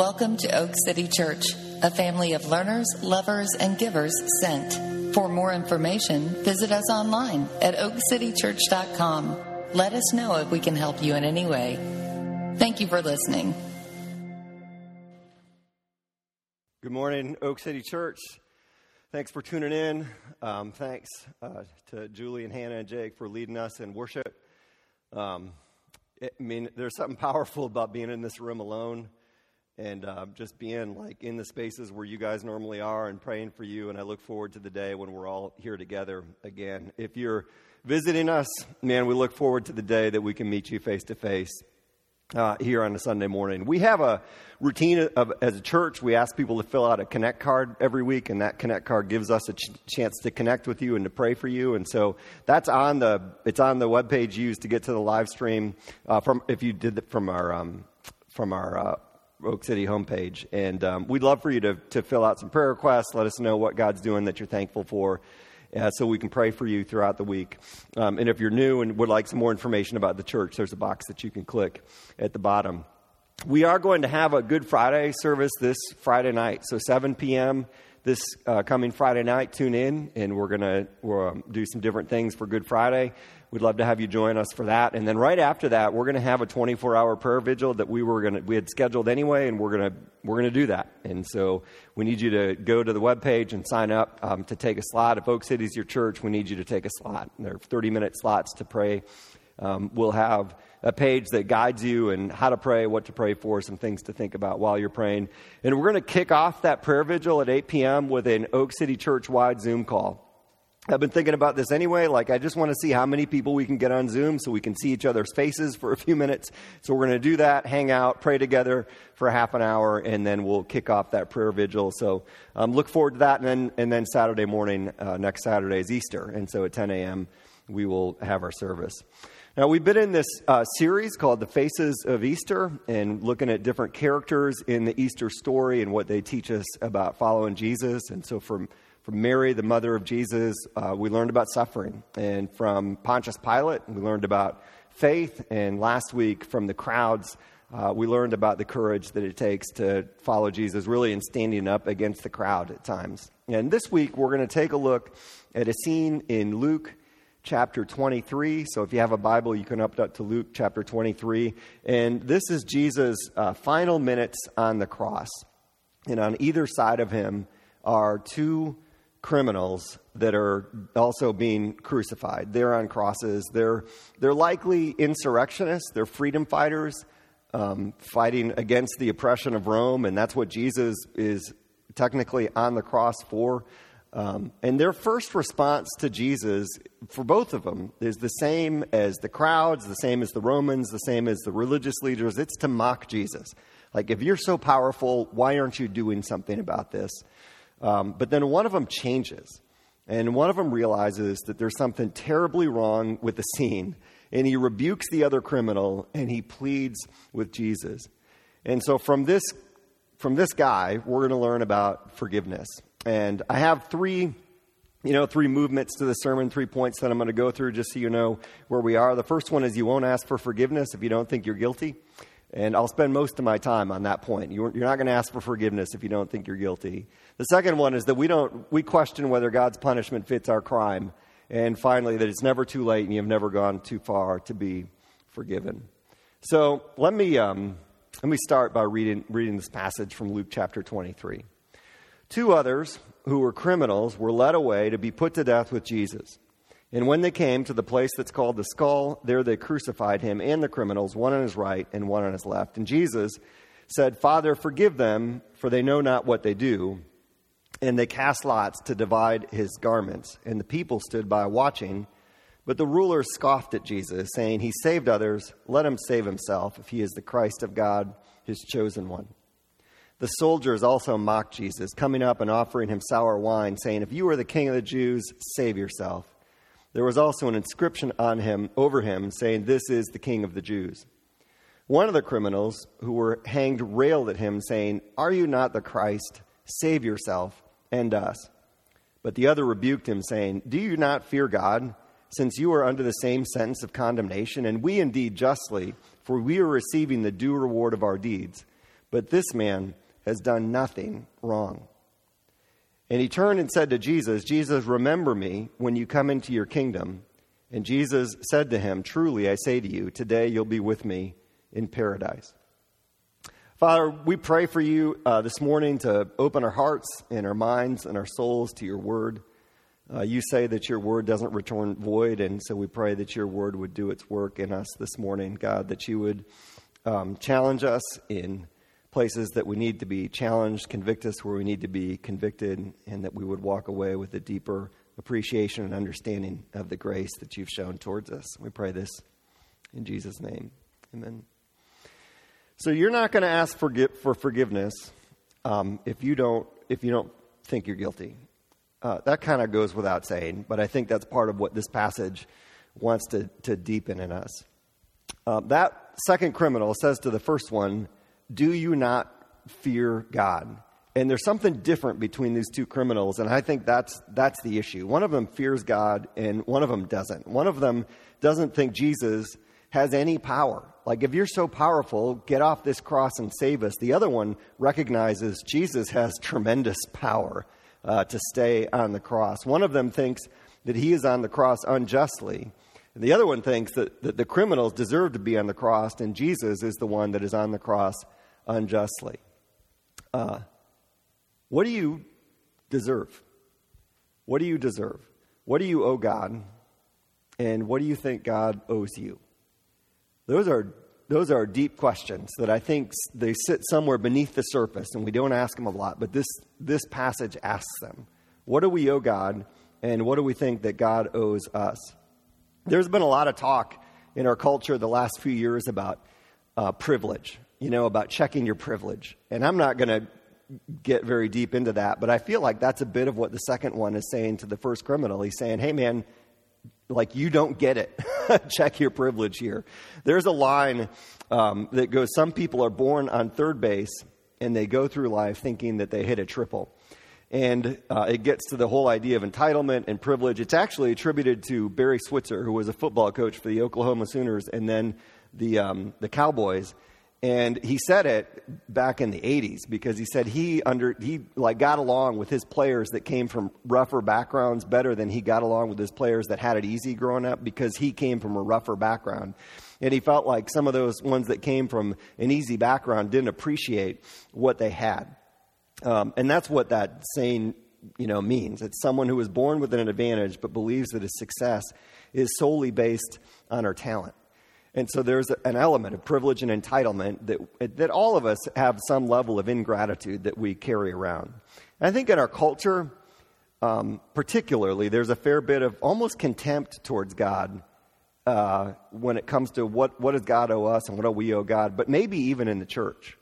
Welcome to Oak City Church, a family of learners, lovers, and givers sent. For more information, visit us online at oakcitychurch.com. Let us know if we can help you in any way. Thank you for listening. Good morning, Oak City Church. Thanks for tuning in. Um, thanks uh, to Julie and Hannah and Jake for leading us in worship. Um, it, I mean, there's something powerful about being in this room alone and uh, just being like in the spaces where you guys normally are and praying for you. And I look forward to the day when we're all here together again. If you're visiting us, man, we look forward to the day that we can meet you face to face. Uh, here on a Sunday morning. We have a routine of, as a church. We ask people to fill out a connect card every week, and that connect card gives us a ch- chance to connect with you and to pray for you. And so that's on the it's on the webpage used to get to the live stream uh, from if you did it from our um, from our uh, Oak City homepage. And um, we'd love for you to, to fill out some prayer requests. Let us know what God's doing that you're thankful for. Uh, so we can pray for you throughout the week. Um, and if you're new and would like some more information about the church, there's a box that you can click at the bottom. We are going to have a Good Friday service this Friday night, so 7 p.m. this uh, coming Friday night. Tune in, and we're going to um, do some different things for Good Friday. We'd love to have you join us for that. And then right after that, we're going to have a 24-hour prayer vigil that we were going to we had scheduled anyway, and we're going to we're going to do that. And so we need you to go to the webpage and sign up um, to take a slot. If Oak City is your church, we need you to take a slot. There are 30-minute slots to pray. Um, we'll have a page that guides you and how to pray, what to pray for, some things to think about while you're praying. And we're going to kick off that prayer vigil at 8 p.m. with an Oak City church wide Zoom call. I've been thinking about this anyway. Like, I just want to see how many people we can get on Zoom so we can see each other's faces for a few minutes. So, we're going to do that, hang out, pray together for half an hour, and then we'll kick off that prayer vigil. So, um, look forward to that. And then, and then Saturday morning, uh, next Saturday is Easter. And so, at 10 a.m., we will have our service. Now, we've been in this uh, series called The Faces of Easter and looking at different characters in the Easter story and what they teach us about following Jesus. And so, from from Mary, the mother of Jesus, uh, we learned about suffering. And from Pontius Pilate, we learned about faith. And last week, from the crowds, uh, we learned about the courage that it takes to follow Jesus, really in standing up against the crowd at times. And this week, we're going to take a look at a scene in Luke chapter 23. So if you have a Bible, you can up to Luke chapter 23. And this is Jesus' uh, final minutes on the cross. And on either side of him are two criminals that are also being crucified. They're on crosses. They're, they're likely insurrectionists, they're freedom fighters um, fighting against the oppression of Rome, and that's what Jesus is technically on the cross for. Um, and their first response to Jesus, for both of them, is the same as the crowds, the same as the Romans, the same as the religious leaders. It's to mock Jesus. Like, if you're so powerful, why aren't you doing something about this? Um, but then one of them changes. And one of them realizes that there's something terribly wrong with the scene. And he rebukes the other criminal and he pleads with Jesus. And so from this, from this guy, we're going to learn about forgiveness. And I have three, you know, three movements to the sermon, three points that I'm going to go through just so you know where we are. The first one is you won't ask for forgiveness if you don't think you're guilty. And I'll spend most of my time on that point. You're, not going to ask for forgiveness if you don't think you're guilty. The second one is that we don't we question whether God's punishment fits our crime. And finally, that it's never too late and you've never gone too far to be forgiven. So let me um, let me start by reading reading this passage from Luke chapter 23. Two others who were criminals were led away to be put to death with Jesus. And when they came to the place that's called the skull, there they crucified him and the criminals, one on his right and one on his left. And Jesus said, Father, forgive them, for they know not what they do. And they cast lots to divide his garments. And the people stood by watching. But the rulers scoffed at Jesus, saying, He saved others. Let him save himself, if he is the Christ of God, his chosen one. The soldiers also mocked Jesus, coming up and offering him sour wine, saying, If you are the king of the Jews, save yourself. There was also an inscription on him, over him, saying, This is the King of the Jews. One of the criminals who were hanged railed at him, saying, Are you not the Christ? Save yourself and us. But the other rebuked him, saying, Do you not fear God, since you are under the same sentence of condemnation? And we indeed justly, for we are receiving the due reward of our deeds. but this man has done nothing wrong. And he turned and said to Jesus, Jesus, remember me when you come into your kingdom. And Jesus said to him, Truly, I say to you, today you'll be with me in paradise. Father, we pray for you uh, this morning to open our hearts and our minds and our souls to your word. Uh, you say that your word doesn't return void, and so we pray that your word would do its work in us this morning, God, that you would um, challenge us in places that we need to be challenged, convict us where we need to be convicted, and that we would walk away with a deeper appreciation and understanding of the grace that you've shown towards us. We pray this in Jesus' name. Amen. So you're not going to ask for, for forgiveness um, if you don't if you don't think you're guilty. Uh, that kind of goes without saying, but I think that's part of what this passage wants to, to deepen in us. Uh, that second criminal says to the first one, do you not fear God? And there's something different between these two criminals, and I think that's, that's the issue. One of them fears God, and one of them doesn't. One of them doesn't think Jesus has any power. Like, if you're so powerful, get off this cross and save us. The other one recognizes Jesus has tremendous power uh, to stay on the cross. One of them thinks that he is on the cross unjustly. And the other one thinks that, that the criminals deserve to be on the cross, and Jesus is the one that is on the cross unjustly. Uh, what do you deserve? What do you deserve? What do you owe God? And what do you think God owes you? Those are, those are deep questions that I think they sit somewhere beneath the surface, and we don't ask them a lot, but this, this passage asks them. What do we owe God, and what do we think that God owes us? There's been a lot of talk in our culture the last few years about uh, privilege you know, about checking your privilege. And I'm not going to get very deep into that, but I feel like that's a bit of what the second one is saying to the first criminal. He's saying, hey, man, like you don't get it. Check your privilege here. There's a line um, that goes Some people are born on third base and they go through life thinking that they hit a triple. And uh, it gets to the whole idea of entitlement and privilege. It's actually attributed to Barry Switzer, who was a football coach for the Oklahoma Sooners and then the, um, the Cowboys. And he said it back in the 80s because he said he under he like got along with his players that came from rougher backgrounds better than he got along with his players that had it easy growing up because he came from a rougher background. And he felt like some of those ones that came from an easy background didn't appreciate what they had. Um, and that's what that saying, you know, means. It's someone who was born with an advantage but believes that his success is solely based on her talent. And so there's an element of privilege and entitlement that, that all of us have some level of ingratitude that we carry around. And I think in our culture, um, particularly, there's a fair bit of almost contempt towards God uh, when it comes to what, what does God owe us and what do we owe God, but maybe even in the church.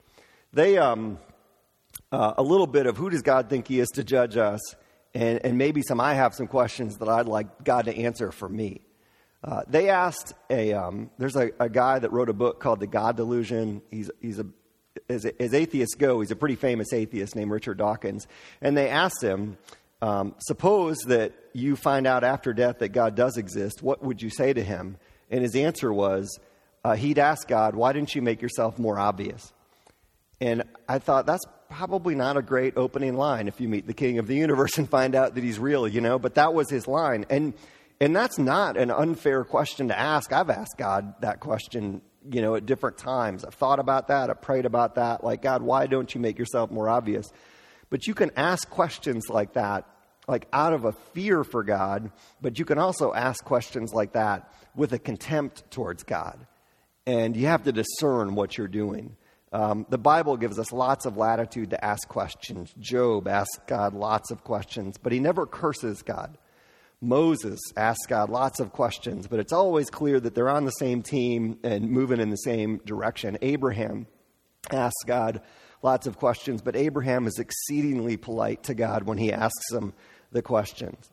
They, um, uh, a little bit of who does God think He is to judge us, and, and maybe some, I have some questions that I'd like God to answer for me. Uh, they asked a, um, there's a, a, guy that wrote a book called The God Delusion. He's, he's a, as, as, atheists go, he's a pretty famous atheist named Richard Dawkins. And they asked him, um, suppose that you find out after death that God does exist, what would you say to him? And his answer was, uh, he'd ask God, why didn't you make yourself more obvious? And I thought, that's probably not a great opening line if you meet the king of the universe and find out that he's real, you know, but that was his line. And and that's not an unfair question to ask. I've asked God that question, you know, at different times. I've thought about that. I've prayed about that. Like, God, why don't you make yourself more obvious? But you can ask questions like that, like out of a fear for God, but you can also ask questions like that with a contempt towards God. And you have to discern what you're doing. Um, the Bible gives us lots of latitude to ask questions. Job asks God lots of questions, but he never curses God. Moses asks God lots of questions, but it's always clear that they're on the same team and moving in the same direction. Abraham asks God lots of questions, but Abraham is exceedingly polite to God when he asks him the questions.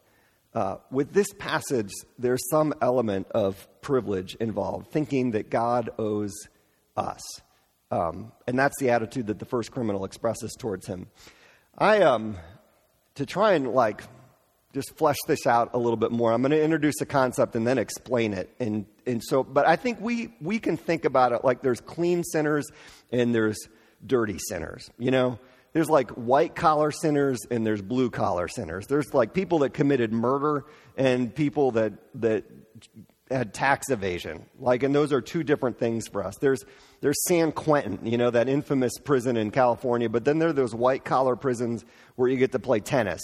Uh, with this passage, there's some element of privilege involved, thinking that God owes us. Um, and that's the attitude that the first criminal expresses towards him. I, um, to try and like just flesh this out a little bit more. I'm going to introduce a concept and then explain it. And, and so, but I think we, we can think about it like there's clean sinners and there's dirty sinners. You know, there's like white collar sinners and there's blue collar sinners. There's like people that committed murder and people that that had tax evasion. Like, and those are two different things for us. There's there's San Quentin, you know, that infamous prison in California, but then there are those white collar prisons where you get to play tennis.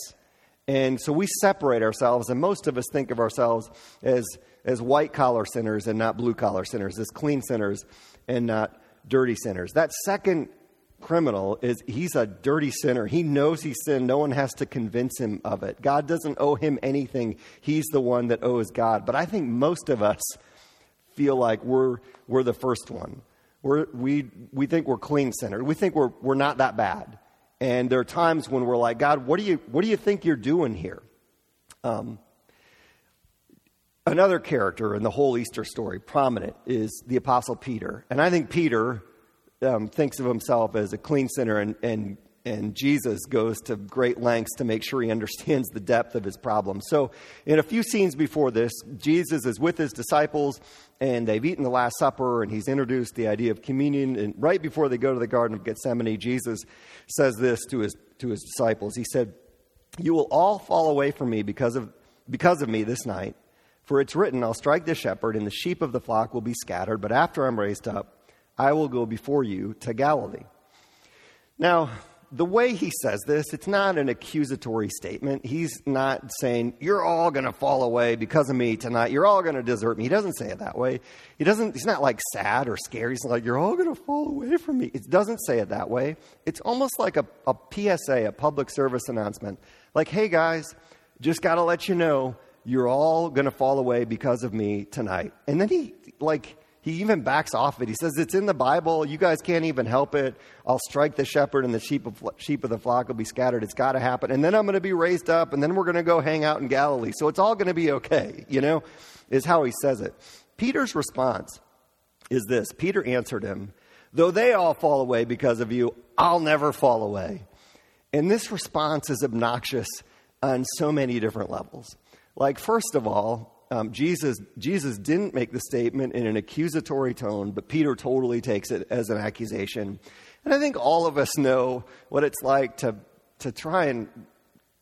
And so we separate ourselves, and most of us think of ourselves as as white collar sinners and not blue collar sinners, as clean sinners and not dirty sinners. That second criminal is he's a dirty sinner. He knows he sinned. No one has to convince him of it. God doesn't owe him anything. He's the one that owes God. But I think most of us feel like we're, we're the first one. We're, we, we think we're clean sinners. We think we're, we're not that bad. And there are times when we're like, God, what do you, what do you think you're doing here? Um, another character in the whole Easter story, prominent, is the Apostle Peter. And I think Peter um, thinks of himself as a clean sinner, and, and, and Jesus goes to great lengths to make sure he understands the depth of his problem. So, in a few scenes before this, Jesus is with his disciples, and they've eaten the Last Supper, and he's introduced the idea of communion. And right before they go to the Garden of Gethsemane, Jesus says this to his, to his disciples He said, You will all fall away from me because of, because of me this night. For it's written, I'll strike the shepherd, and the sheep of the flock will be scattered. But after I'm raised up, I will go before you to Galilee. Now, the way he says this, it's not an accusatory statement. He's not saying, You're all going to fall away because of me tonight. You're all going to desert me. He doesn't say it that way. He doesn't, he's not like sad or scared. He's like, You're all going to fall away from me. It doesn't say it that way. It's almost like a, a PSA, a public service announcement. Like, Hey guys, just got to let you know, you're all going to fall away because of me tonight. And then he, like, he even backs off it. He says, It's in the Bible. You guys can't even help it. I'll strike the shepherd, and the sheep of, sheep of the flock will be scattered. It's got to happen. And then I'm going to be raised up, and then we're going to go hang out in Galilee. So it's all going to be okay, you know, is how he says it. Peter's response is this Peter answered him, Though they all fall away because of you, I'll never fall away. And this response is obnoxious on so many different levels. Like, first of all, um, Jesus, Jesus didn't make the statement in an accusatory tone, but Peter totally takes it as an accusation. And I think all of us know what it's like to, to try and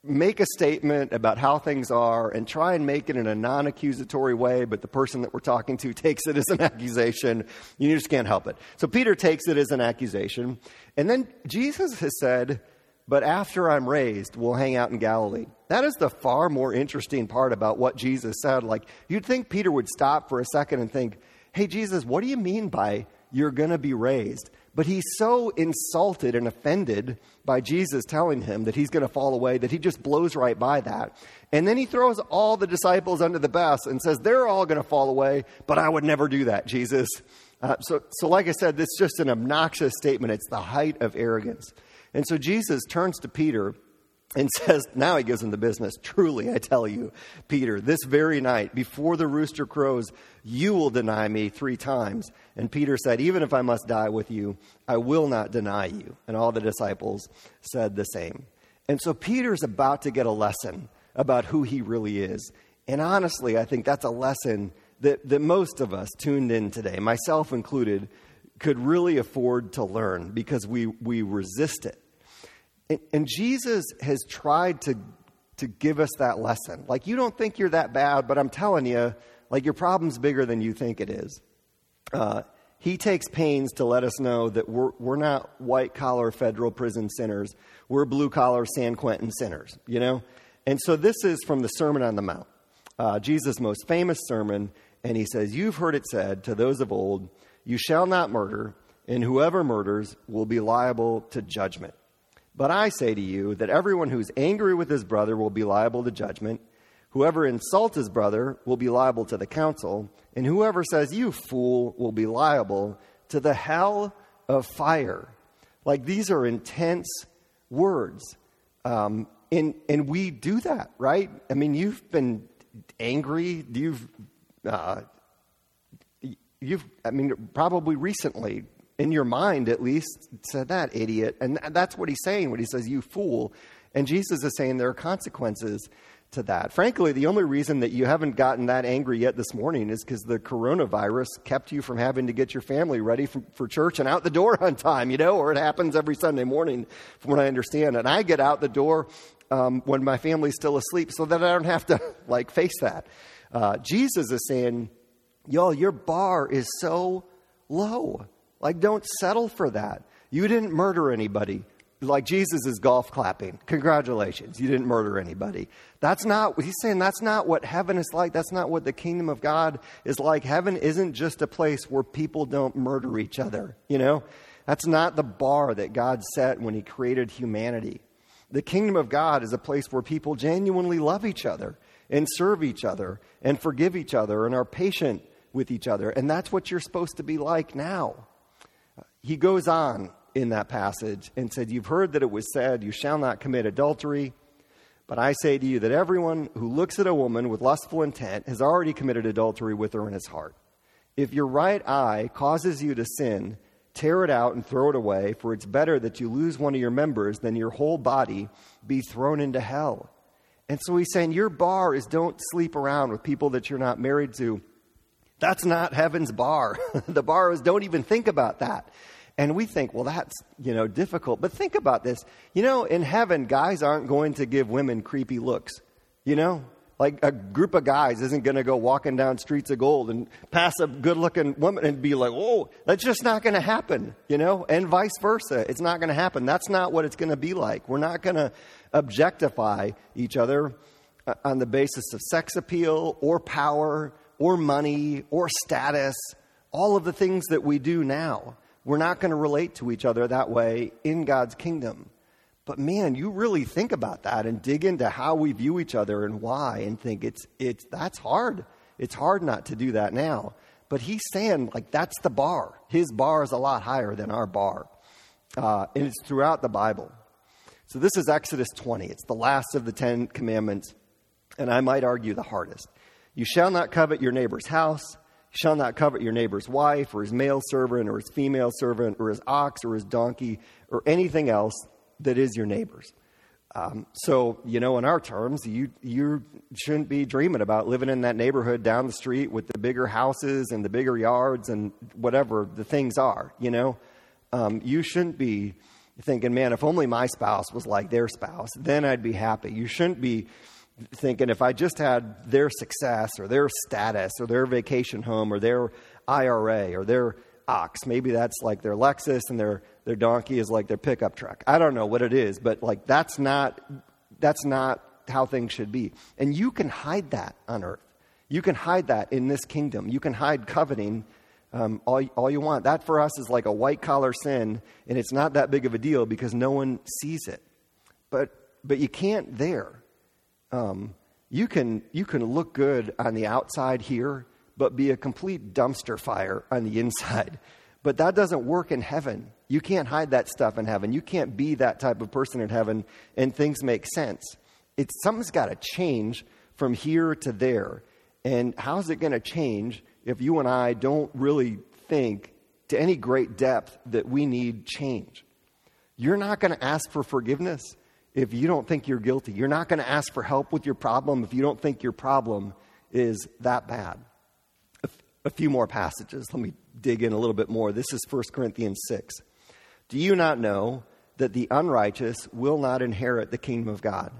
make a statement about how things are and try and make it in a non accusatory way, but the person that we're talking to takes it as an accusation. You just can't help it. So Peter takes it as an accusation. And then Jesus has said, But after I'm raised, we'll hang out in Galilee. That is the far more interesting part about what Jesus said. Like, you'd think Peter would stop for a second and think, hey, Jesus, what do you mean by you're going to be raised? But he's so insulted and offended by Jesus telling him that he's going to fall away that he just blows right by that. And then he throws all the disciples under the bus and says, they're all going to fall away, but I would never do that, Jesus. Uh, so, so, like I said, this is just an obnoxious statement. It's the height of arrogance. And so Jesus turns to Peter and says, now he gives him the business. Truly, I tell you, Peter, this very night, before the rooster crows, you will deny me three times. And Peter said, Even if I must die with you, I will not deny you. And all the disciples said the same. And so Peter's about to get a lesson about who he really is. And honestly, I think that's a lesson that, that most of us tuned in today, myself included, could really afford to learn because we, we resist it and, and Jesus has tried to, to give us that lesson. Like, you don't think you're that bad, but I'm telling you, like, your problem's bigger than you think it is. Uh, he takes pains to let us know that we're, we're not white collar federal prison sinners. We're blue collar San Quentin sinners, you know? And so this is from the Sermon on the Mount, uh, Jesus' most famous sermon. And he says, You've heard it said to those of old, You shall not murder, and whoever murders will be liable to judgment. But I say to you that everyone who's angry with his brother will be liable to judgment. Whoever insults his brother will be liable to the council. And whoever says, You fool, will be liable to the hell of fire. Like these are intense words. Um, and, and we do that, right? I mean, you've been angry. You've, uh, you've, I mean, probably recently in your mind at least, said that idiot. And that's what he's saying when he says, you fool. And Jesus is saying there are consequences to that. Frankly, the only reason that you haven't gotten that angry yet this morning is because the coronavirus kept you from having to get your family ready for, for, church and out the door on time, you know, or it happens every Sunday morning, from what I understand. And I get out the door um, when my family's still asleep so that I don't have to, like, face that. Uh, Jesus is saying, y'all, your bar is so low. Like, don't settle for that. You didn't murder anybody like Jesus is golf clapping. Congratulations, you didn't murder anybody. That's not, he's saying that's not what heaven is like. That's not what the kingdom of God is like. Heaven isn't just a place where people don't murder each other, you know? That's not the bar that God set when he created humanity. The kingdom of God is a place where people genuinely love each other and serve each other and forgive each other and are patient with each other. And that's what you're supposed to be like now. He goes on in that passage and said, You've heard that it was said, You shall not commit adultery. But I say to you that everyone who looks at a woman with lustful intent has already committed adultery with her in his heart. If your right eye causes you to sin, tear it out and throw it away, for it's better that you lose one of your members than your whole body be thrown into hell. And so he's saying, Your bar is don't sleep around with people that you're not married to. That's not heaven's bar. the is don't even think about that. And we think, well, that's, you know, difficult. But think about this. You know, in heaven, guys aren't going to give women creepy looks. You know? Like a group of guys isn't going to go walking down streets of gold and pass a good looking woman and be like, oh, that's just not going to happen, you know? And vice versa. It's not going to happen. That's not what it's going to be like. We're not going to objectify each other uh, on the basis of sex appeal or power or money or status, all of the things that we do now. We're not going to relate to each other that way in God's kingdom. But man, you really think about that and dig into how we view each other and why and think it's it's that's hard. It's hard not to do that now. But he's saying like that's the bar. His bar is a lot higher than our bar. Uh, and it's throughout the Bible. So this is Exodus 20. It's the last of the Ten Commandments, and I might argue the hardest. You shall not covet your neighbor's house You shall not covet your neighbor's wife, or his male servant, or his female servant, or his ox, or his donkey, or anything else that is your neighbor's. Um, so, you know, in our terms, you, you shouldn't be dreaming about living in that neighborhood down the street with the bigger houses and the bigger yards and whatever the things are, you know. Um, you shouldn't be thinking, man, if only my spouse was like their spouse, then I'd be happy. You shouldn't be thinking if I just had their success or their status or their vacation home or their IRA or their ox, maybe that's like their Lexus and their, their donkey is like their pickup truck. I don't know what it is, but like that's not, that's not how things should be. And you can hide that on earth. You can hide that in this kingdom. You can hide coveting um, all, all you want. That for us is like a white collar sin, and it's not that big of a deal because no one sees it. But, but you can't there. Um, you, can, you can look good on the outside here, but be a complete dumpster fire on the inside. But that doesn't work in heaven. You can't hide that stuff in heaven. You can't be that type of person in heaven and things make sense. It's, something's got to change from here to there. And how's it going to change if you and I don't really think to any great depth that we need change? You're not going to ask for forgiveness if you don't think you're guilty. You're not going to ask for help with your problem if you don't think your problem is that bad. A, f- a few more passages. Let me dig in a little bit more. This is 1 Corinthians 6. Do you not know that the unrighteous will not inherit the kingdom of God?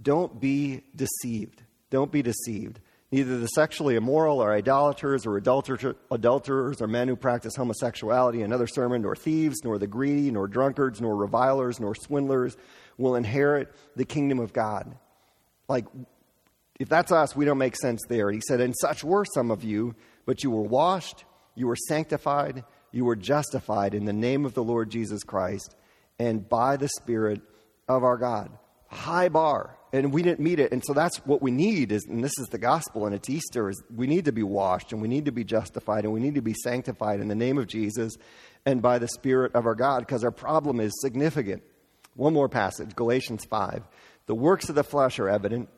Don't be deceived. Don't be deceived. Neither the sexually immoral or idolaters or adulterers or men who practice homosexuality, another sermon, nor thieves, nor the greedy, nor drunkards, nor revilers, nor swindlers will inherit the kingdom of God. Like, if that's us, we don't make sense there. He said, And such were some of you, but you were washed, you were sanctified, you were justified in the name of the Lord Jesus Christ and by the Spirit of our God. High bar. And we didn't meet it. And so that's what we need is, and this is the gospel and it's Easter, is we need to be washed and we need to be justified and we need to be sanctified in the name of Jesus and by the Spirit of our God because our problem is significant. One more passage, Galatians 5. The works of the flesh are evident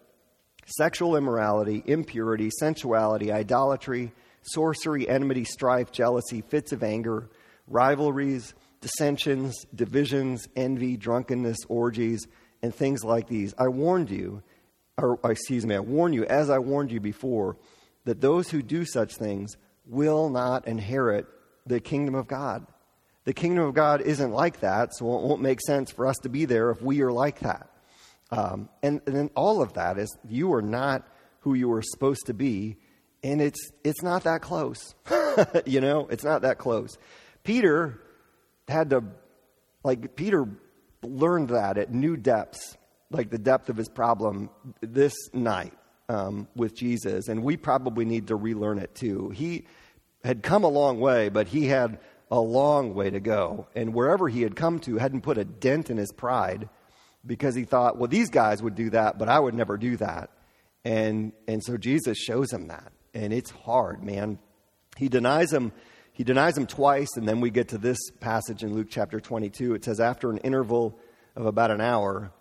sexual immorality, impurity, sensuality, idolatry, sorcery, enmity, strife, jealousy, fits of anger, rivalries, dissensions, divisions, envy, drunkenness, orgies, and things like these. I warned you or excuse me, I warn you, as I warned you before, that those who do such things will not inherit the kingdom of God. The kingdom of God isn't like that, so it won't make sense for us to be there if we are like that. Um, and, and then all of that is you are not who you were supposed to be, and it's it's not that close. you know, it's not that close. Peter had to, like Peter learned that at new depths, like the depth of his problem this night um, with Jesus, and we probably need to relearn it too. He had come a long way, but he had a long way to go, and wherever he had come to hadn't put a dent in his pride because he thought, well, these guys would do that, but I would never do that. And, and so Jesus shows him that. And it's hard, man. He denies him. He denies him twice, and then we get to this passage in Luke chapter 22. It says, After an interval of about an hour,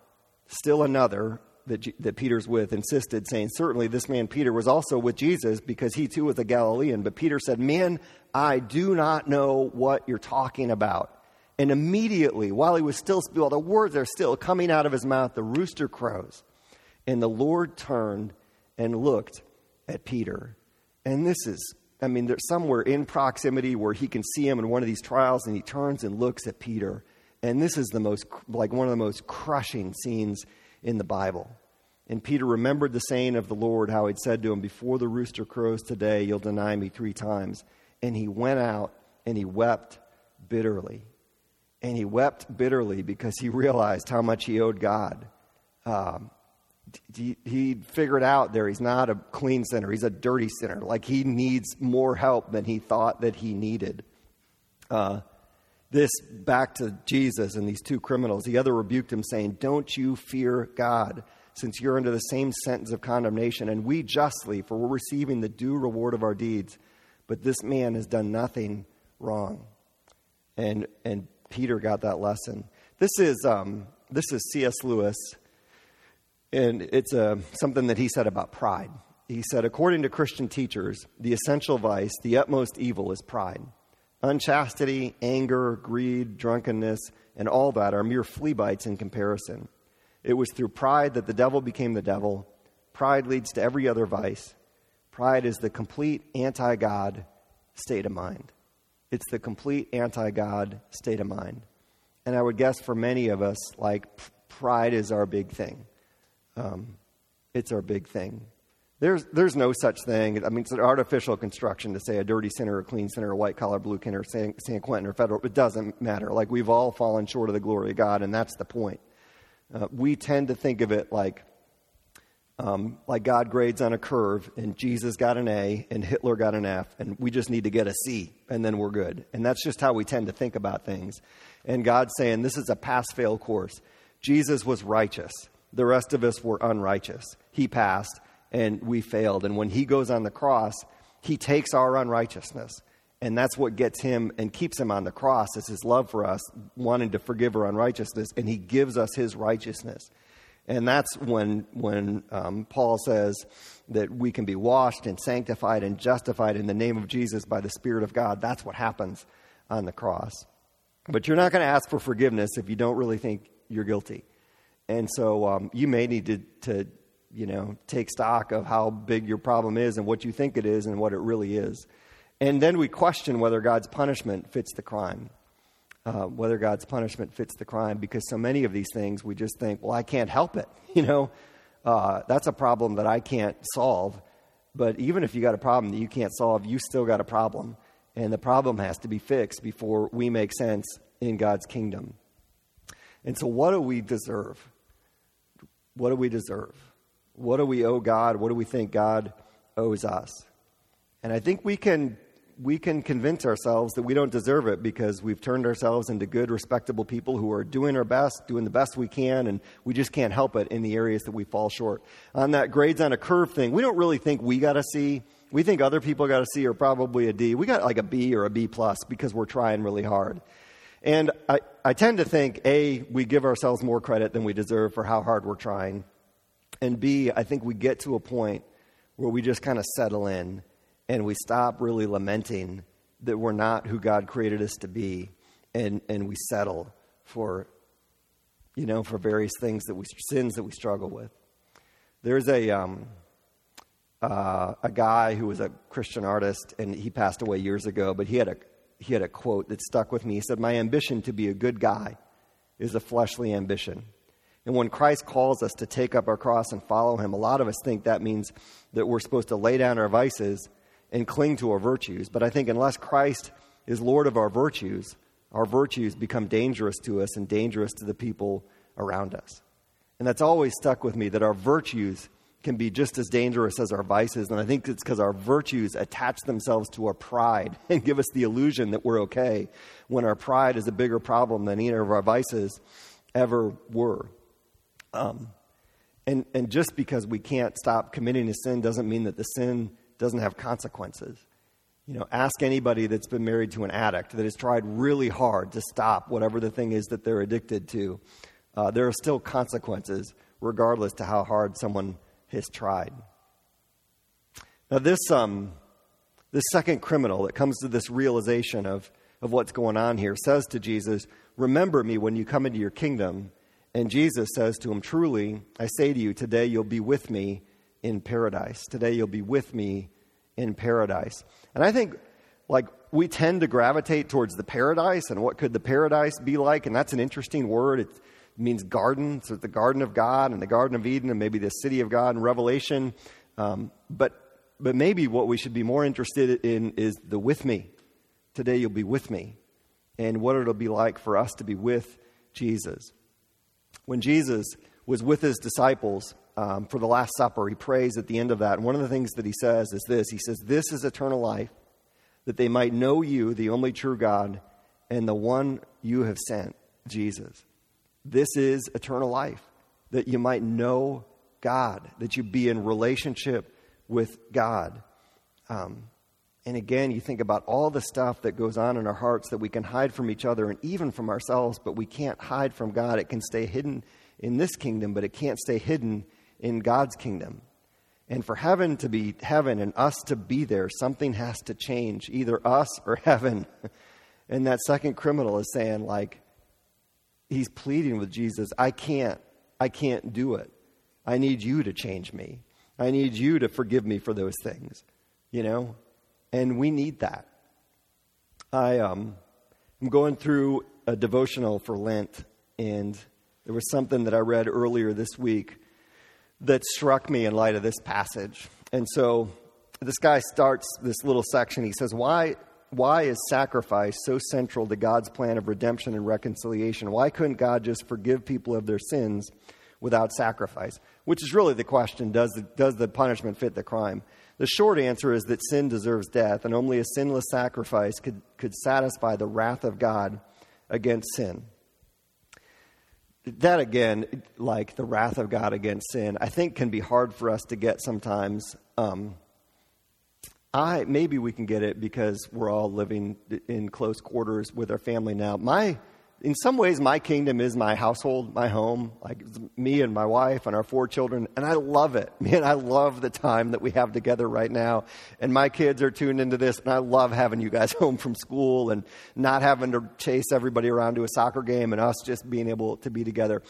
still another that, that Peter's with insisted, saying, Certainly this man Peter was also with Jesus because he too was a Galilean. But Peter said, Man, I do not know what you're talking about. And immediately, while he was still, while the words are still coming out of his mouth, the rooster crows. And the Lord turned and looked at Peter. And this is, I mean, there's somewhere in proximity where he can see him in one of these trials, and he turns and looks at Peter. And this is the most, like one of the most crushing scenes in the Bible. And Peter remembered the saying of the Lord, how he'd said to him, Before the rooster crows today, you'll deny me three times. And he went out and he wept bitterly. And he wept bitterly because he realized how much he owed God. Um, he, figured out there he's not a clean sinner, he's a dirty sinner. Like he needs more help than he thought that he needed. Uh, this back to Jesus and these two criminals. The other rebuked him, saying, Don't you fear God, since you're under the same sentence of condemnation, and we justly, for we're receiving the due reward of our deeds. But this man has done nothing wrong. And, and Peter got that lesson. This is, um, this is C.S. Lewis, and it's uh, something that he said about pride. He said, according to Christian teachers, the essential vice, the utmost evil, is pride. Unchastity, anger, greed, drunkenness, and all that are mere flea bites in comparison. It was through pride that the devil became the devil. Pride leads to every other vice. Pride is the complete anti God state of mind. It's the complete anti God state of mind. And I would guess for many of us, like, pride is our big thing. Um, it's our big thing. There's, there's no such thing. I mean, it's an artificial construction to say a dirty sinner, a clean sinner, a white collar, blue sinner, San, San Quentin, or federal. It doesn't matter. Like, we've all fallen short of the glory of God, and that's the point. Uh, we tend to think of it like um, like God grades on a curve, and Jesus got an A, and Hitler got an F, and we just need to get a C, and then we're good. And that's just how we tend to think about things. And God's saying this is a pass fail course. Jesus was righteous, the rest of us were unrighteous. He passed, and we failed. And when He goes on the cross, He takes our unrighteousness. And that's what gets him and keeps him on the cross is his love for us, wanting to forgive our unrighteousness, and he gives us his righteousness. And that's when, when um, Paul says that we can be washed and sanctified and justified in the name of Jesus by the Spirit of God. That's what happens on the cross. But you're not going to ask for forgiveness if you don't really think you're guilty. And so um, you may need to, to, you know, take stock of how big your problem is and what you think it is and what it really is. And then we question whether God's punishment fits the crime uh, whether God's punishment fits the crime, because so many of these things we just think, well, I can't help it. You know, uh, that's a problem that I can't solve. But even if you got a problem that you can't solve, you still got a problem. And the problem has to be fixed before we make sense in God's kingdom. And so, what do we deserve? What do we deserve? What do we owe God? What do we think God owes us? And I think we can we can convince ourselves that we don't deserve it because we've turned ourselves into good, respectable people who are doing our best, doing the best we can, and we just can't help it in the areas that we fall short. On that grades on a curve thing, we don't really think we got a C. We think other people got a C or probably a D. We got like a B or a B plus because we're trying really hard. And I, I tend to think A, we give ourselves more credit than we deserve for how hard we're trying. And B, I think we get to a point where we just kind of settle in and we stop really lamenting that we're not who God created us to be, and, and we settle for, you know, for various things that we, sins that we struggle with. There's a, um, uh, a guy who was a Christian artist, and he passed away years ago, but he had, a, he had a quote that stuck with me. He said, My ambition to be a good guy is a fleshly ambition. And when Christ calls us to take up our cross and follow him, a lot of us think that means that we're supposed to lay down our vices and cling to our virtues. But I think unless Christ is Lord of our virtues, our virtues become dangerous to us and dangerous to the people around us. And that's always stuck with me that our virtues can be just as dangerous as our vices. And I think it's because our virtues attach themselves to our pride and give us the illusion that we're okay when our pride is a bigger problem than either of our vices ever were. Um, and, and just because we can't stop committing a sin doesn't mean that the sin doesn't have consequences. You know, ask anybody that's been married to an addict that has tried really hard to stop whatever the thing is that they're addicted to. Uh, there are still consequences, regardless to how hard someone has tried. Now, this, um, this second criminal that comes to this realization of, of what's going on here says to Jesus, Remember me when you come into your kingdom. And Jesus says to him, Truly, I say to you, today you'll be with me in paradise. Today you'll be with me in paradise. And I think, like, we tend to gravitate towards the paradise and what could the paradise be like. And that's an interesting word. It means garden. So the garden of God and the Garden of Eden and maybe the city of God in Revelation. Um, but, but maybe what we should be more interested in is the with me. Today you'll be with me. And what it'll be like for us to be with Jesus. When Jesus was with his disciples um, for the Last Supper, he prays at the end of that. And one of the things that he says is this He says, This is eternal life, that they might know you, the only true God, and the one you have sent, Jesus. This is eternal life, that you might know God, that you be in relationship with God. Um, and again, you think about all the stuff that goes on in our hearts that we can hide from each other and even from ourselves, but we can't hide from God. It can stay hidden in this kingdom, but it can't stay hidden in God's kingdom. And for heaven to be heaven and us to be there, something has to change, either us or heaven. And that second criminal is saying, like, he's pleading with Jesus, I can't, I can't do it. I need you to change me. I need you to forgive me for those things, you know? And we need that. I um, am going through a devotional for Lent, and there was something that I read earlier this week that struck me in light of this passage. And so this guy starts this little section. He says, Why, why is sacrifice so central to God's plan of redemption and reconciliation? Why couldn't God just forgive people of their sins without sacrifice? Which is really the question does the, does the punishment fit the crime? The short answer is that sin deserves death, and only a sinless sacrifice could, could satisfy the wrath of God against sin. That, again, like the wrath of God against sin, I think can be hard for us to get sometimes. Um, I maybe we can get it because we're all living in close quarters with our family now. My in some ways, my kingdom is my household, my home, like me and my wife and our four children, and I love it. Man, I love the time that we have together right now. And my kids are tuned into this, and I love having you guys home from school and not having to chase everybody around to a soccer game and us just being able to be together.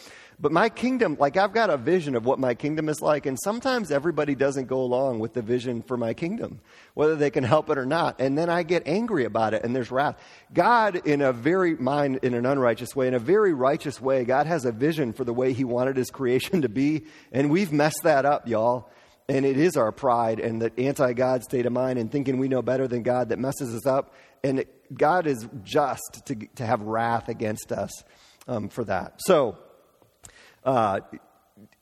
But my kingdom, like I've got a vision of what my kingdom is like, and sometimes everybody doesn't go along with the vision for my kingdom, whether they can help it or not. And then I get angry about it, and there's wrath. God, in a very, mind, in an unrighteous way, in a very righteous way, God has a vision for the way He wanted His creation to be, and we've messed that up, y'all. And it is our pride and the anti God state of mind and thinking we know better than God that messes us up. And God is just to, to have wrath against us um, for that. So, uh,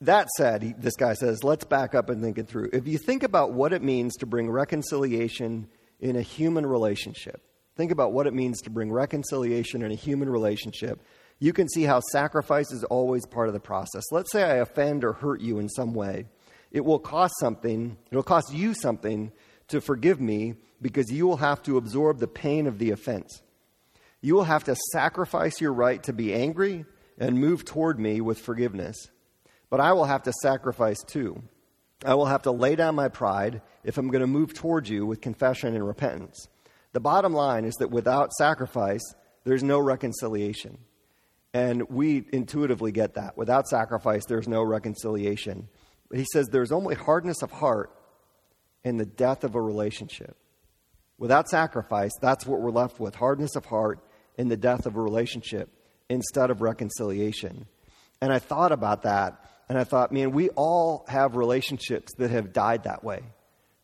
that said, he, this guy says, let's back up and think it through. If you think about what it means to bring reconciliation in a human relationship, think about what it means to bring reconciliation in a human relationship, you can see how sacrifice is always part of the process. Let's say I offend or hurt you in some way. It will cost something, it'll cost you something to forgive me because you will have to absorb the pain of the offense. You will have to sacrifice your right to be angry and move toward me with forgiveness. But I will have to sacrifice too. I will have to lay down my pride if I'm going to move toward you with confession and repentance. The bottom line is that without sacrifice, there's no reconciliation. And we intuitively get that. Without sacrifice, there's no reconciliation. But he says there's only hardness of heart in the death of a relationship. Without sacrifice, that's what we're left with hardness of heart in the death of a relationship instead of reconciliation. And I thought about that, and I thought, man, we all have relationships that have died that way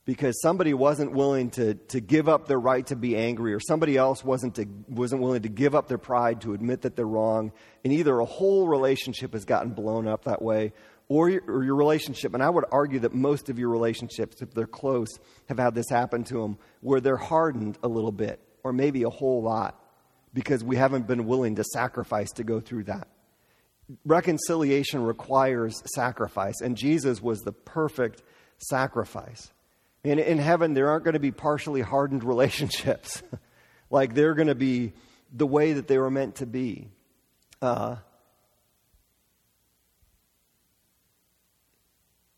because somebody wasn't willing to, to give up their right to be angry, or somebody else wasn't, to, wasn't willing to give up their pride to admit that they're wrong. And either a whole relationship has gotten blown up that way, or your, or your relationship, and I would argue that most of your relationships, if they're close, have had this happen to them, where they're hardened a little bit, or maybe a whole lot, because we haven't been willing to sacrifice to go through that. Reconciliation requires sacrifice, and Jesus was the perfect sacrifice. In, in heaven, there aren't going to be partially hardened relationships. like they're going to be the way that they were meant to be. Uh,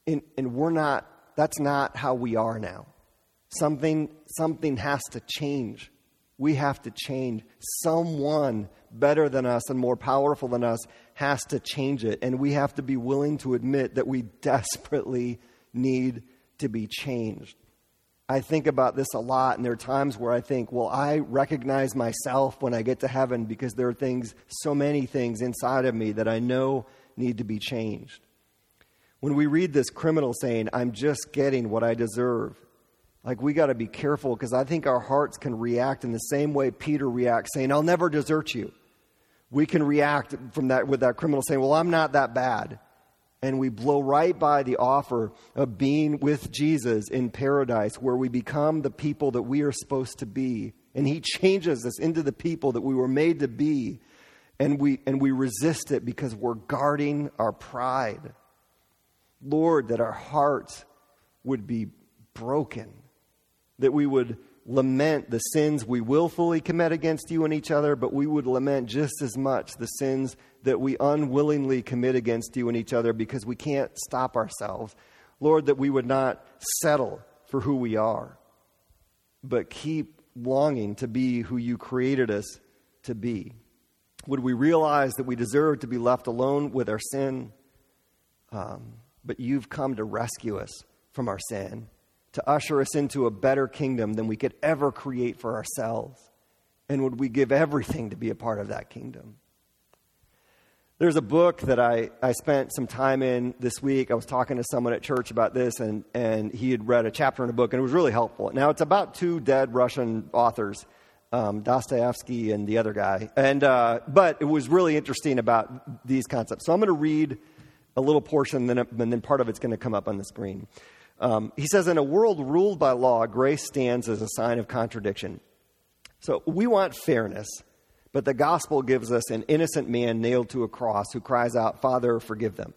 and, and we're not, that's not how we are now. Something, something has to change. We have to change. Someone better than us and more powerful than us has to change it. And we have to be willing to admit that we desperately need to be changed. I think about this a lot, and there are times where I think, well, I recognize myself when I get to heaven because there are things, so many things inside of me that I know need to be changed. When we read this criminal saying, I'm just getting what I deserve, like we got to be careful because I think our hearts can react in the same way Peter reacts, saying, I'll never desert you. We can react from that with that criminal saying, Well, I'm not that bad and we blow right by the offer of being with Jesus in paradise, where we become the people that we are supposed to be. And He changes us into the people that we were made to be. And we, and we resist it because we're guarding our pride. Lord, that our hearts would be broken, that we would lament the sins we willfully commit against you and each other, but we would lament just as much the sins that we unwillingly commit against you and each other because we can't stop ourselves. Lord, that we would not settle for who we are, but keep longing to be who you created us to be. Would we realize that we deserve to be left alone with our sin? Um, but you've come to rescue us from our sin to usher us into a better kingdom than we could ever create for ourselves? And would we give everything to be a part of that kingdom? There's a book that I, I spent some time in this week. I was talking to someone at church about this, and, and he had read a chapter in a book, and it was really helpful. Now, it's about two dead Russian authors, um, Dostoevsky and the other guy. And, uh, but it was really interesting about these concepts. So I'm going to read a little portion, and then, and then part of it's going to come up on the screen. Um, he says, In a world ruled by law, grace stands as a sign of contradiction. So we want fairness, but the gospel gives us an innocent man nailed to a cross who cries out, Father, forgive them.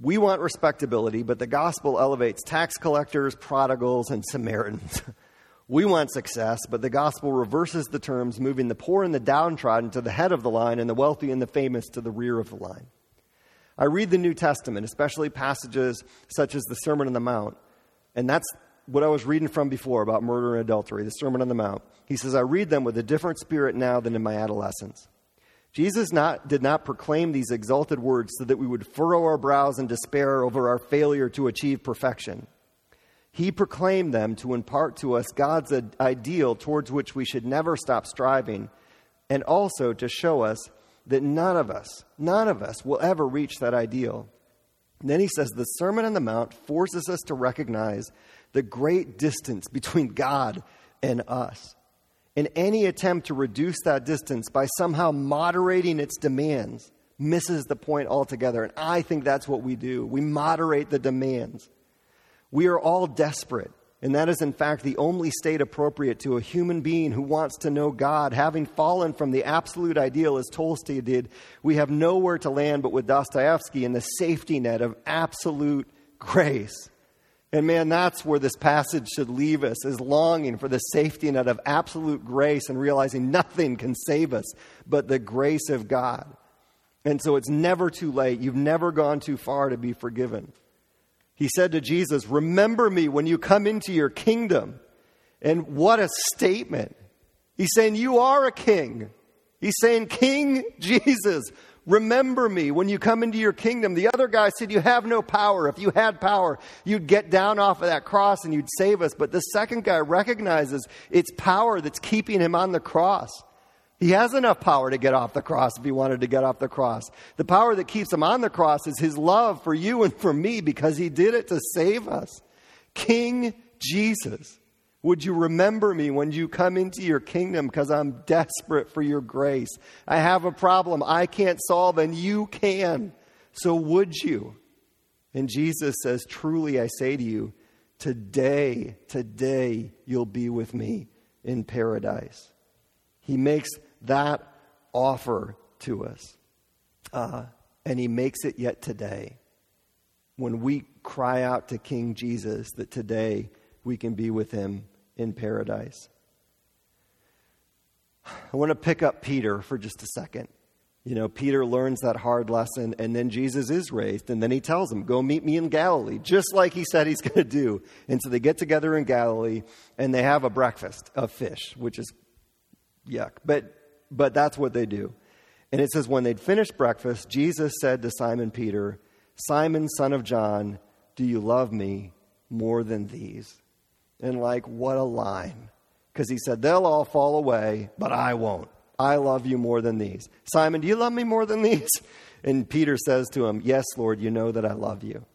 We want respectability, but the gospel elevates tax collectors, prodigals, and Samaritans. we want success, but the gospel reverses the terms, moving the poor and the downtrodden to the head of the line and the wealthy and the famous to the rear of the line. I read the New Testament, especially passages such as the Sermon on the Mount, and that's what I was reading from before about murder and adultery, the Sermon on the Mount. He says, I read them with a different spirit now than in my adolescence. Jesus not, did not proclaim these exalted words so that we would furrow our brows in despair over our failure to achieve perfection. He proclaimed them to impart to us God's ideal towards which we should never stop striving, and also to show us that none of us, none of us will ever reach that ideal. And then he says the Sermon on the Mount forces us to recognize the great distance between God and us. And any attempt to reduce that distance by somehow moderating its demands misses the point altogether. And I think that's what we do. We moderate the demands. We are all desperate. And that is, in fact, the only state appropriate to a human being who wants to know God. Having fallen from the absolute ideal, as Tolstoy did, we have nowhere to land but with Dostoevsky in the safety net of absolute grace. And man, that's where this passage should leave us, is longing for the safety net of absolute grace and realizing nothing can save us but the grace of God. And so it's never too late. You've never gone too far to be forgiven. He said to Jesus, Remember me when you come into your kingdom. And what a statement. He's saying, You are a king. He's saying, King Jesus, remember me when you come into your kingdom. The other guy said, You have no power. If you had power, you'd get down off of that cross and you'd save us. But the second guy recognizes it's power that's keeping him on the cross. He has enough power to get off the cross if he wanted to get off the cross. The power that keeps him on the cross is his love for you and for me because he did it to save us. King Jesus. Would you remember me when you come into your kingdom? Because I'm desperate for your grace. I have a problem I can't solve, and you can. So would you? And Jesus says, Truly I say to you, today, today you'll be with me in paradise. He makes that offer to us. Uh, and he makes it yet today. When we cry out to King Jesus that today we can be with him in paradise. I want to pick up Peter for just a second. You know, Peter learns that hard lesson, and then Jesus is raised, and then he tells him, Go meet me in Galilee, just like he said he's going to do. And so they get together in Galilee, and they have a breakfast of fish, which is yuck. But, but that's what they do. And it says, When they'd finished breakfast, Jesus said to Simon Peter, Simon, son of John, do you love me more than these? And like, what a line. Because he said, They'll all fall away, but I won't. I love you more than these. Simon, do you love me more than these? And Peter says to him, Yes, Lord, you know that I love you.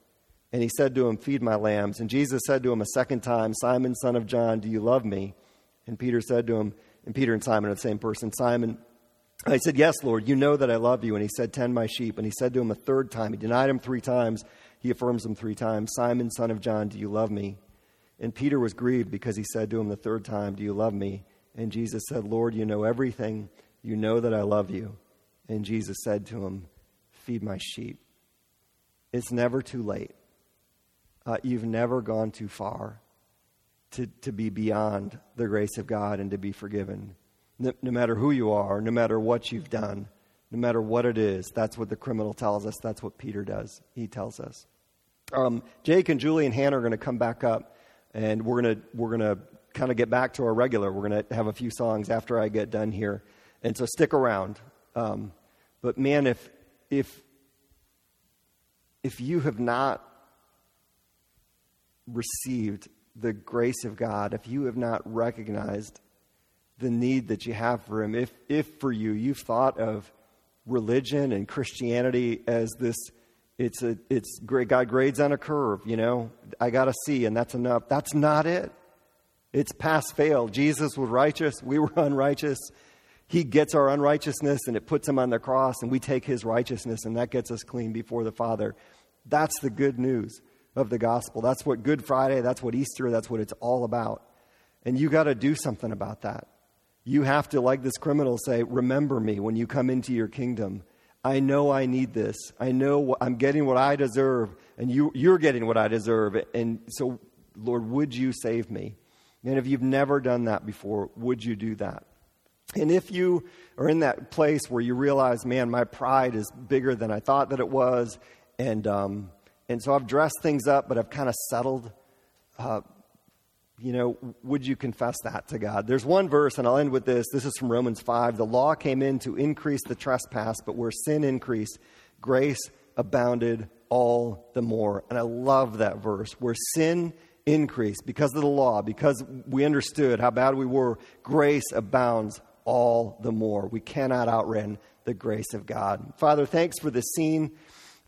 And he said to him, Feed my lambs. And Jesus said to him a second time, Simon, son of John, do you love me? And Peter said to him, and Peter and Simon are the same person, Simon, I said, Yes, Lord, you know that I love you. And he said, Tend my sheep. And he said to him a third time, he denied him three times. He affirms him three times, Simon, son of John, do you love me? And Peter was grieved because he said to him the third time, Do you love me? And Jesus said, Lord, you know everything. You know that I love you. And Jesus said to him, Feed my sheep. It's never too late. Uh, you've never gone too far to, to be beyond the grace of God and to be forgiven. No, no matter who you are, no matter what you've done, no matter what it is, that's what the criminal tells us. That's what Peter does. He tells us. Um, Jake and Julie and Hannah are going to come back up and we're gonna we're gonna kind of get back to our regular. We're gonna have a few songs after I get done here, and so stick around. Um, but man, if if if you have not received the grace of God, if you have not recognized the need that you have for Him, if if for you you've thought of religion and Christianity as this it's a it's god grades on a curve you know? I got a c and that's enough. That's not it. It's pass fail. Jesus was righteous. We were unrighteous. He gets our unrighteousness and it puts him on the cross and we take his righteousness and that gets us clean before the father. That's the good news of the gospel that's what good friday that's what easter that's what it's all about and you got to do something about that you have to like this criminal say remember me when you come into your kingdom I know I need this. I know I'm getting what I deserve, and you, you're getting what I deserve. And so, Lord, would you save me? And if you've never done that before, would you do that? And if you are in that place where you realize, man, my pride is bigger than I thought that it was, and, um, and so I've dressed things up, but I've kind of settled, uh, you know, would you confess that to God? There's one verse, and I'll end with this. This is from Romans 5. The law came in to increase the trespass, but where sin increased, grace abounded all the more. And I love that verse. Where sin increased because of the law, because we understood how bad we were, grace abounds all the more. We cannot outrun the grace of God. Father, thanks for this scene.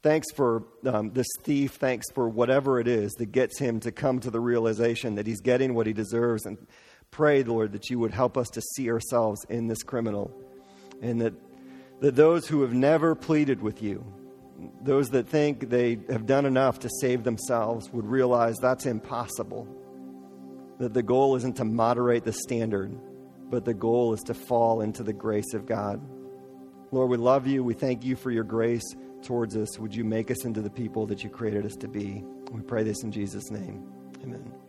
Thanks for um, this thief. Thanks for whatever it is that gets him to come to the realization that he's getting what he deserves. And pray, Lord, that you would help us to see ourselves in this criminal. And that, that those who have never pleaded with you, those that think they have done enough to save themselves, would realize that's impossible. That the goal isn't to moderate the standard, but the goal is to fall into the grace of God. Lord, we love you. We thank you for your grace towards us. Would you make us into the people that you created us to be? We pray this in Jesus' name. Amen.